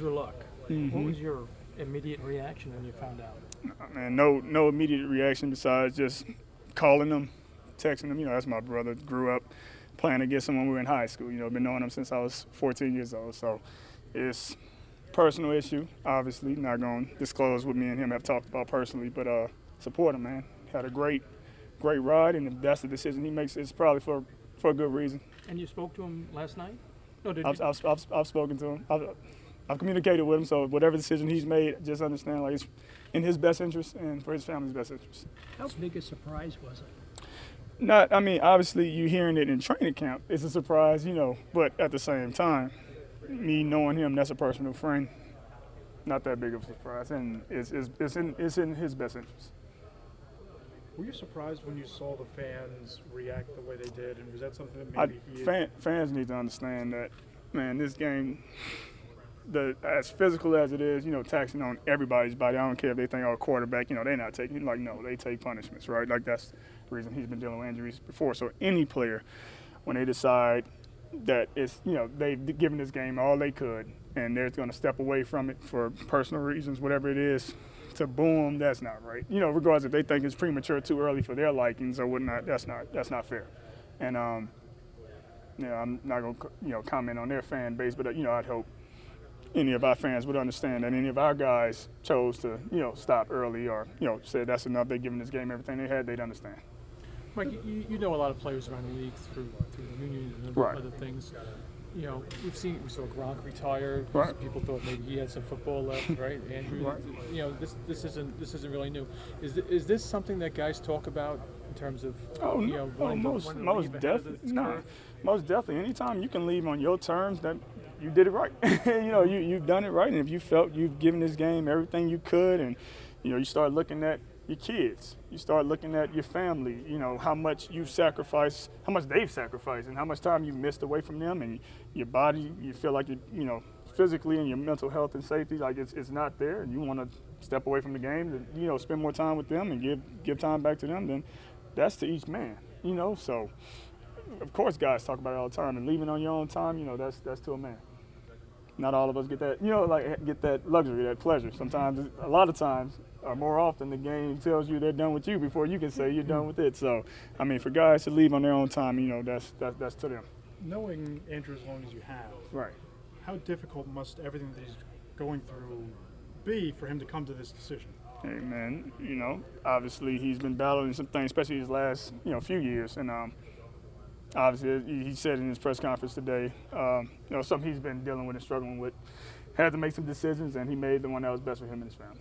Luck. Mhm. What was your immediate reaction when you found out? Man, no, no immediate reaction besides just calling him, texting him. You know, that's my brother. Grew up playing against him when we were in high school. You know, been knowing him since I was 14 years old. So it's personal issue. Obviously, not going to disclose what me and him have talked about personally, but uh, support him, man. Had a great, great ride, and if that's the decision he makes, it's probably for for a good reason. And you spoke to him last night? No, did I've, you? I've, I've, I've spoken to him. I've, I've communicated with him, so whatever decision he's made, just understand like it's in his best interest and for his family's best interest. How big a surprise was it? Not, I mean, obviously you hearing it in training camp, it's a surprise, you know, but at the same time, me knowing him, that's a personal friend, not that big of a surprise, and it's, it's, it's, in, it's in his best interest. Were you surprised when you saw the fans react the way they did, and was that something that I, maybe he? fan, fans need to understand that, man, this game, the as physical as it is, you know, taxing on everybody's body. I don't care if they think, oh, quarterback, you know, they're not taking. Like, no, they take punishments, right? Like that's the reason he's been dealing with injuries before. So any player, when they decide that it's, you know, they've given this game all they could, and they're going to step away from it for personal reasons, whatever it is, to boom, that's not right. You know, regardless if they think it's premature, too early for their likings or whatnot, that's not that's not fair. And um, you know, I'm not gonna you know comment on their fan base, but uh, you know, I'd hope any of our fans would understand that any of our guys chose to you know stop early or you know said that's enough. They're giving this game everything they had. They'd understand. Mike, you, you know a lot of players around the league through through the union and other, Right. other things. You know, we've seen we saw Gronk retire. Right. People thought maybe he had some football left, right? Andrew, Right. you know, this this isn't this isn't really new. Is th- is this something that guys talk about in terms of Oh, you no, know oh, most, most leave ahead of definitely, the nah, most definitely. Anytime you can leave on your terms, that you did it right. you know, you you've done it right, and if you felt you've given this game everything you could, and you know, you start looking at your kids, you start looking at your family. You know, how much you've sacrificed, how much they've sacrificed, and how much time you've missed away from them, and your body, you feel like you, you know, physically and your mental health and safety, like it's, it's not there, and you want to step away from the game to, you know, spend more time with them and give give time back to them. Then that's to each man, you know. So, of course, guys talk about it all the time, and leaving on your own time, you know, that's that's to a man. Not all of us get that, you know, like get that luxury, that pleasure. Sometimes, a lot of times, or more often, the game tells you they're done with you before you can say you're done with it. So, I mean, for guys to leave on their own time, you know, that's that's, that's to them. Knowing Andrew as long as you have, Right. how difficult must everything that he's going through be for him to come to this decision? Hey man, you know, obviously he's been battling some things, especially his last, you know, few years, and um, obviously he- said in his press conference today, um, you know, something he's been dealing with and struggling with. Had to make some decisions, and he made the one that was best for him and his family.